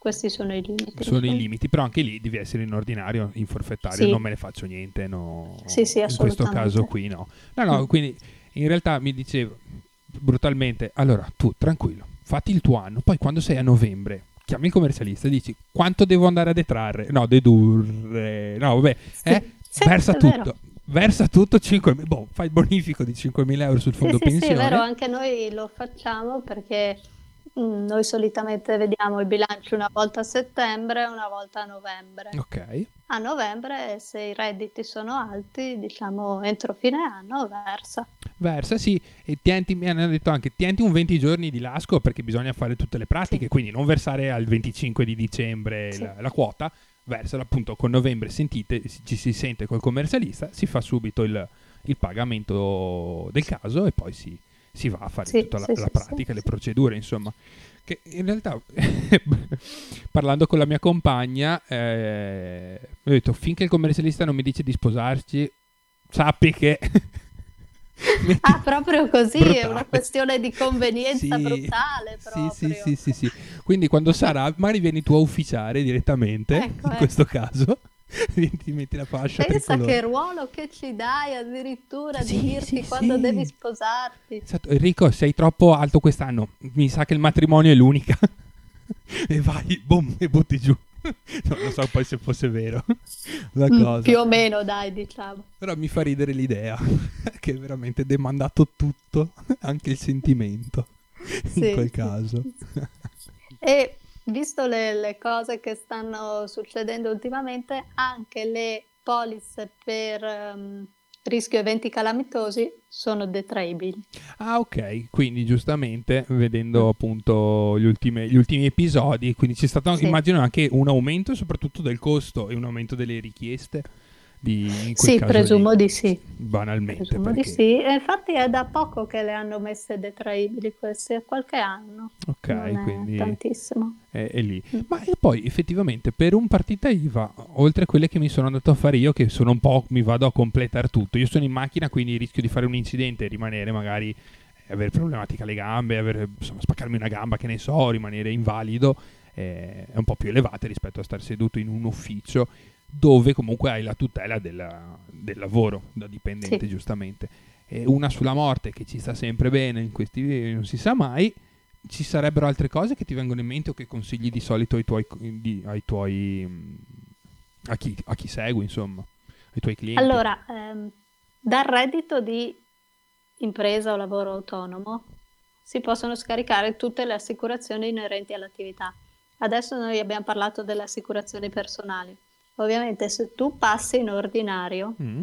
questi sono i limiti. Sono i limiti, però anche lì devi essere in ordinario, in forfettario, sì. non me ne faccio niente, no. Sì, sì, in questo caso qui no. No, no, mm. quindi in realtà mi dicevo brutalmente, allora tu tranquillo, fatti il tuo anno, poi quando sei a novembre chiami il commercialista e dici quanto devo andare a detrarre, no, dedurre, no, vabbè, eh, sì, versa tutto. Versa tutto 5 boh, fai il bonifico di 5.000 euro sul fondo sì, pensione. Sì, è vero, anche noi lo facciamo perché Mm, noi solitamente vediamo il bilancio una volta a settembre e una volta a novembre. Ok. A novembre, se i redditi sono alti, diciamo entro fine anno, versa. Versa, sì. E tienti, mi hanno detto anche, tienti un 20 giorni di lasco perché bisogna fare tutte le pratiche, sì. quindi non versare al 25 di dicembre sì. la, la, quota, versala appunto con novembre, sentite, ci si sente col commercialista, si fa subito il, il pagamento del caso e poi si si va a fare sì, tutta la, sì, la sì, pratica, le procedure, insomma. Che in realtà, *laughs* parlando con la mia compagna, eh, ho detto, finché il commercialista non mi dice di sposarci, sappi che... *laughs* ah, proprio così, brutale. è una questione di convenienza brutale proprio. Sì, sì, sì, sì, Quindi quando sarà, magari vieni tu a ufficiare direttamente, ecco, in ecco. questo caso *laughs* ti metti la fascia pensa che ruolo che ci dai addirittura sì, di dirti sì, quando sì. devi sposarti. Esatto. Enrico sei troppo alto quest'anno. Mi sa che il matrimonio è l'unica. *laughs* E vai boom e butti giù. *laughs* Non lo so poi se fosse vero. La mm, cosa. più o meno dai diciamo. Però mi fa ridere l'idea che è veramente demandato tutto anche il sentimento in quel caso. E visto le, le, cose che stanno succedendo ultimamente, anche le polizze per um, rischio eventi calamitosi sono detraibili. Ah, ok, quindi giustamente vedendo appunto gli ultimi, gli ultimi episodi, quindi c'è stato sì. immagino anche un aumento soprattutto del costo e un aumento delle richieste. Di, sì, presumo di, di, sì. Banalmente. Presumo perché... di sì. E infatti è da poco che le hanno messe detraibili queste, è qualche anno. Ok, non quindi... tantissimo. È, è lì. Mm. Ma e poi effettivamente per un partita IVA, oltre a quelle che mi sono andato a fare io, che sono un po', mi vado a completare tutto. Io sono in macchina, quindi rischio di fare un incidente e rimanere magari eh, avere problematica alle gambe, avere, insomma, spaccarmi una gamba, che ne so, rimanere invalido, eh, è un po' più elevata rispetto a stare seduto in un ufficio dove comunque hai la tutela della, del lavoro da dipendente, sì. giustamente. E una sulla morte che ci sta sempre bene in questi video, non si sa mai. Ci sarebbero altre cose che ti vengono in mente o che consigli di solito ai tuoi, di, ai tuoi a, chi, a chi segui, insomma, ai tuoi clienti? Allora, ehm, dal reddito di impresa o lavoro autonomo si possono scaricare tutte le assicurazioni inerenti all'attività. Adesso noi abbiamo parlato delle assicurazioni personali. Ovviamente se tu passi in ordinario, mm.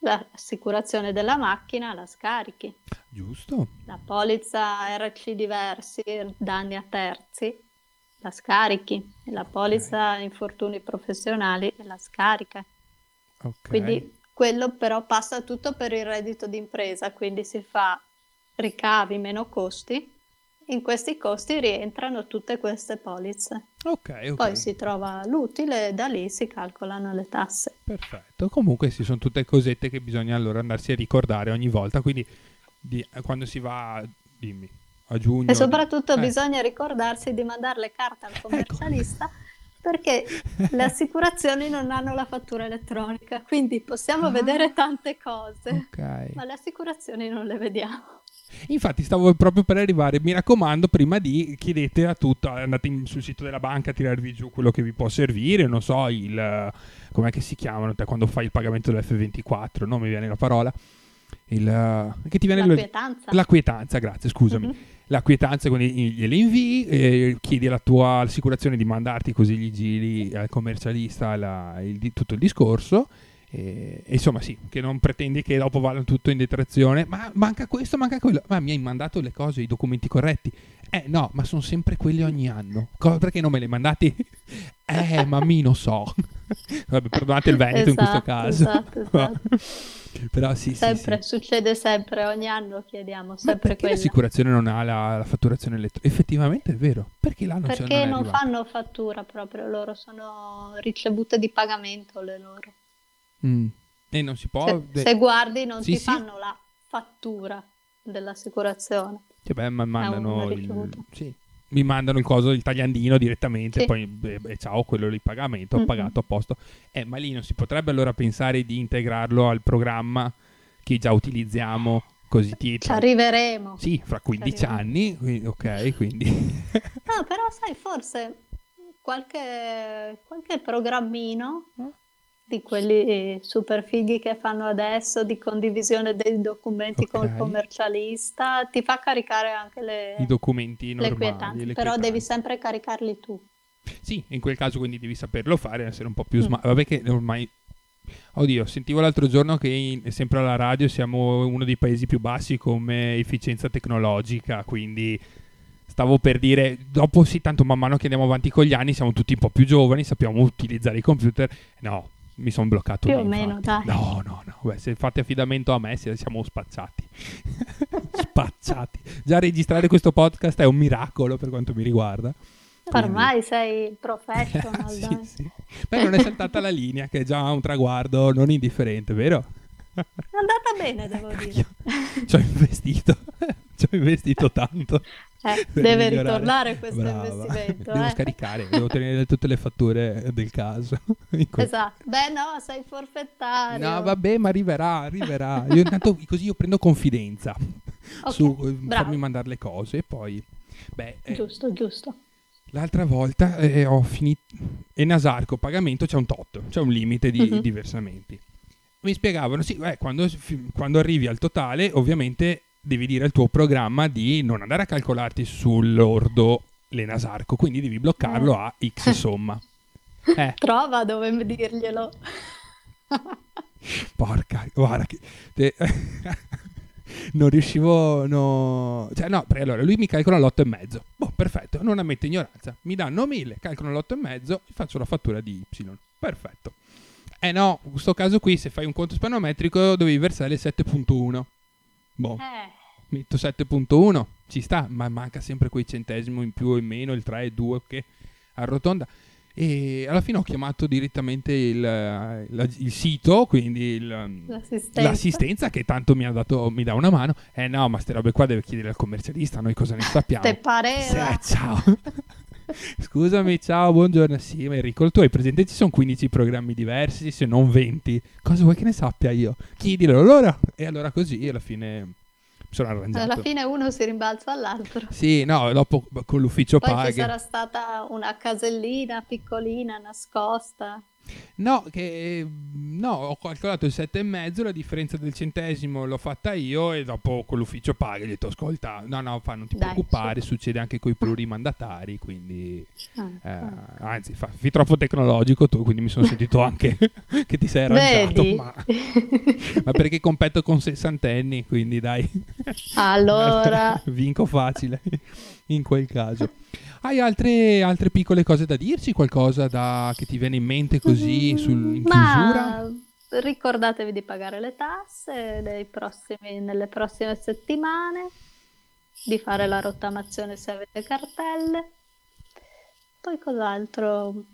l'assicurazione della macchina la scarichi. Giusto. La polizza RC diversi, danni a terzi, la scarichi. La polizza okay. infortuni professionali la scarica. Okay. Quindi quello però passa tutto per il reddito d'impresa, quindi si fa ricavi meno costi in questi costi rientrano tutte queste polizze. Ok, ok. Poi si trova l'utile e da lì si calcolano le tasse. Perfetto. Comunque ci sono tutte cosette che bisogna allora andarsi a ricordare ogni volta. Quindi di, quando si va, dimmi, a giugno. E soprattutto eh. bisogna ricordarsi di mandare le carte al ecco. commercialista. Ecco. *laughs* Perché le assicurazioni non hanno la fattura elettronica, quindi possiamo ah, vedere tante cose, okay. ma le assicurazioni non le vediamo. Infatti stavo proprio per arrivare, mi raccomando, prima di chiedete a tutto, andate in, sul sito della banca a tirarvi giù quello che vi può servire, non so, il com'è che si chiamano quando fai il pagamento dell'F24, non mi viene la parola. Il, che ti viene la quietanza. La quietanza, grazie, scusami. Mm-hmm. La quietanza, quindi gliele invii, eh, chiedi alla tua assicurazione di mandarti così gli giri al commercialista la, il, tutto il discorso e, insomma, sì, che non pretendi che dopo vadano tutto in detrazione, ma manca questo, manca quello. Ma mi hai mandato le cose, i documenti corretti. Eh no, ma sono sempre quelli ogni anno. Co- perché non me li hai mandati? *laughs* eh, ma mi non so. *laughs* Vabbè, perdonate il Veneto esatto, in questo esatto, caso. Esatto, *laughs* esatto. Però sì, sempre, sì, sì. succede sempre, ogni anno chiediamo sempre perché l'assicurazione non ha la, la fatturazione elettronica? Effettivamente è vero. Perché l'hanno Perché non, non fanno fattura proprio loro, sono ricevute di pagamento le loro. Mm. E non si può... Se, se guardi non sì, ti sì. fanno la fattura dell'assicurazione. Che beh, ma mandano il... Sì. mi mandano il coso, il tagliandino direttamente, Sì. poi beh, beh, ciao, quello di pagamento, ho Mm-mm. pagato a posto. Eh, ma lì non si potrebbe allora pensare di integrarlo al programma che già utilizziamo, così ti... Ci arriveremo. Sì, fra 15 Ci arriveremo. anni, quindi- ok, quindi... No, però sai, forse qualche, qualche programmino di quelli super fighi che fanno adesso di condivisione dei documenti con il commercialista ti fa caricare anche le, I documenti le normali. quietanze, le però devi quietanze. sempre caricarli tu. Sì, in quel caso quindi devi saperlo fare, essere un po' più Mm. smart. Vabbè che ormai... Oddio, sentivo l'altro giorno che in- sempre alla radio siamo uno dei paesi più bassi come efficienza tecnologica, quindi stavo per dire, dopo sì, tanto man mano che andiamo avanti con gli anni siamo tutti un po' più giovani, sappiamo utilizzare i computer. No, mi sono bloccato Più o meno, infatti. dai. No, no, no, Beh, se fate affidamento a me si- siamo spacciati. *laughs* spacciati. Già registrare questo podcast è un miracolo per quanto mi riguarda. Quindi- Ormai sei professional, *laughs* sì, sì. Beh, non è saltata la linea, che è già un traguardo non indifferente, vero? È andata bene, devo *laughs* dire. Ci ho investito, ci ho investito tanto. *laughs* Eh, deve migliorare. ritornare questo Brava. investimento. Devo eh. scaricare, devo tenere tutte le fatture del caso. *laughs* Esatto. Beh, no, sei forfettario. No, vabbè, ma arriverà, arriverà. Io intanto così io prendo confidenza Ok, su eh, bravo. farmi mandare le cose e poi... Beh, eh, Giusto, giusto. L'altra volta eh, ho finito. E Nasarco pagamento c'è un tot, c'è un limite di, Mhm. di versamenti. Mi spiegavano, sì, eh, quando, quando arrivi al totale, ovviamente devi dire al tuo programma di non andare a calcolarti sull'ordo le Nasarco, quindi devi bloccarlo a X *laughs* somma. Eh, *laughs* Trova dove dirglielo. *laughs* porca, guarda che... te- non riuscivo, no... Cioè, no, perché allora lui mi calcola l'8 e mezzo. Boh, perfetto, non ammette ignoranza. Mi danno 1000, calcolano l'8 e mezzo faccio la fattura di Y. Perfetto. Eh no, in questo caso qui, se fai un conto spanometrico, dovevi versare il 7.1. Boh, Eh, metto 7.1, ci sta, ma manca sempre quei centesimo in più o in meno, il 3 e 2 che arrotonda. E alla fine ho chiamato direttamente il, la- il sito, quindi il, l'assistenza. l'assistenza che tanto mi ha dato mi dà una mano. Eh no, ma ste robe qua deve chiedere al commercialista, noi cosa ne sappiamo? Te pareva? Sì, ciao. *laughs* *laughs* Scusami, ciao, buongiorno. Sì, ma Enrico, tu hai presente ci sono 15 programmi diversi, se non 20. Cosa vuoi che ne sappia io? Chiedilo loro. E allora così alla fine mi sono arrangiato. Alla fine uno si rimbalza all'altro. Sì, no, dopo con l'ufficio Poi paghi. sarà stata una casellina piccolina nascosta. No, che no, ho calcolato il 7,5, la differenza del centesimo l'ho fatta io e dopo con l'ufficio paga gli ho detto ascolta, no no, fa, non ti Dai, preoccupare, succede anche con i plurimandatari, quindi Ah, eh, ah. anzi, fa, fai troppo tecnologico tu, quindi mi sono sentito anche *laughs* che ti sei arrangiato, ma, ma perché competo con sessantenni, quindi dai. Allora, *laughs* vinco facile in quel caso. Hai altre, altre piccole cose da dirci? Qualcosa da- che ti viene in mente così sul, in chiusura? Mm, ma ricordatevi di pagare le tasse prossimi- nelle prossime settimane, di fare la rottamazione se avete cartelle. Poi cos'altro?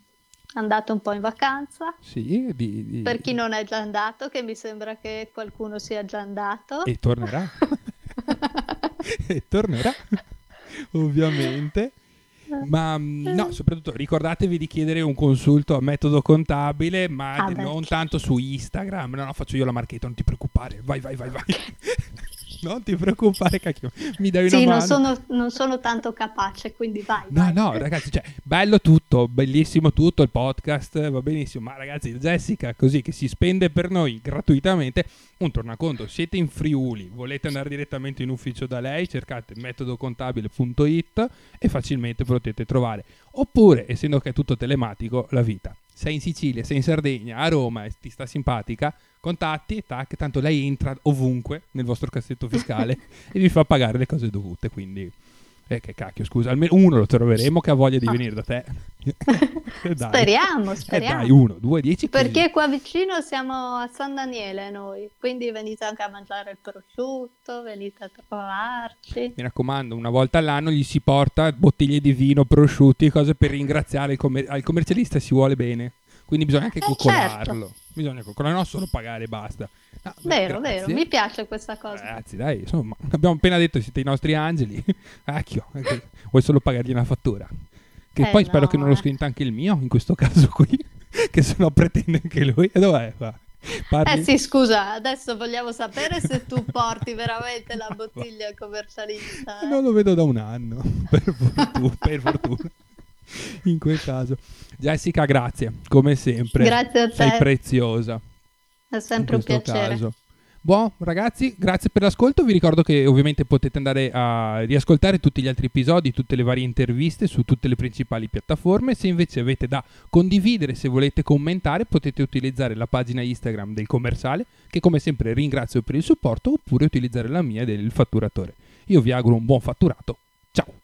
Andate un po' in vacanza. Sì, di- di- Per chi non è già andato, che mi sembra che qualcuno sia già andato. E tornerà. *laughs* e tornerà, *laughs* ovviamente. Ma mm, no, soprattutto ricordatevi di chiedere un consulto a metodo contabile, ma Ah, non certo. tanto su Instagram. No, no, faccio io la marchetta, non ti preoccupare. Vai, vai, vai, vai. *laughs* *laughs* non ti preoccupare, cacchio. Mi dai una Sì, mano. non sono, non sono tanto capace, quindi vai. No, vai. no, *laughs* ragazzi, cioè, bello tutto, bellissimo tutto, il podcast va benissimo, ma ragazzi, Jessica, così che si spende per noi gratuitamente, un tornaconto, siete in Friuli, volete andare direttamente in ufficio da lei, cercate metodocontabile.it e facilmente potete trovare. Oppure, essendo che è tutto telematico, la vita. Sei in Sicilia, sei in Sardegna, a Roma e ti sta simpatica, contatti, tac, tanto lei entra ovunque nel vostro cassetto fiscale *laughs* e vi fa pagare le cose dovute, quindi... Eh, che cacchio, scusa, almeno uno lo troveremo che ha voglia di Ah. venire da te. *laughs* Dai. Speriamo, Eh speriamo. dai, uno, due, dieci. così. Perché qua vicino siamo a San Daniele noi, quindi venite anche a mangiare il prosciutto, venite a trovarci. Mi raccomando, una volta all'anno gli si porta bottiglie di vino, prosciutti cose per ringraziare il, commer- al commercialista si vuole bene. quindi bisogna anche eh, coccolarlo. Certo. Bisogna coccolarlo, non solo pagare e basta. No, vero, beh, vero, mi piace questa cosa. Ragazzi, dai, insomma, abbiamo appena detto che siete i nostri angeli. *laughs* Acchio, vuoi solo pagargli una fattura. Che eh, poi no, spero che non lo eh. scriva anche il mio, in questo *laughs* caso qui, che se no pretende anche lui. E dov'è qua? Parli... Eh sì, scusa, adesso vogliamo sapere se tu porti veramente la bottiglia commercialista. Eh? Non lo vedo da un anno, *laughs* per fortuna. per fortuna. In quel caso. Jessica, grazie, come sempre. Grazie a te. Sei preziosa. È sempre un piacere. Caso. Buon ragazzi, grazie per l'ascolto. Vi ricordo che ovviamente potete andare a riascoltare tutti gli altri episodi, tutte le varie interviste su tutte le principali piattaforme. Se invece avete da condividere, se volete commentare, potete utilizzare la pagina Instagram del commerciale, che come sempre ringrazio per il supporto, oppure utilizzare la mia del fatturatore. Io vi auguro un buon fatturato. Ciao!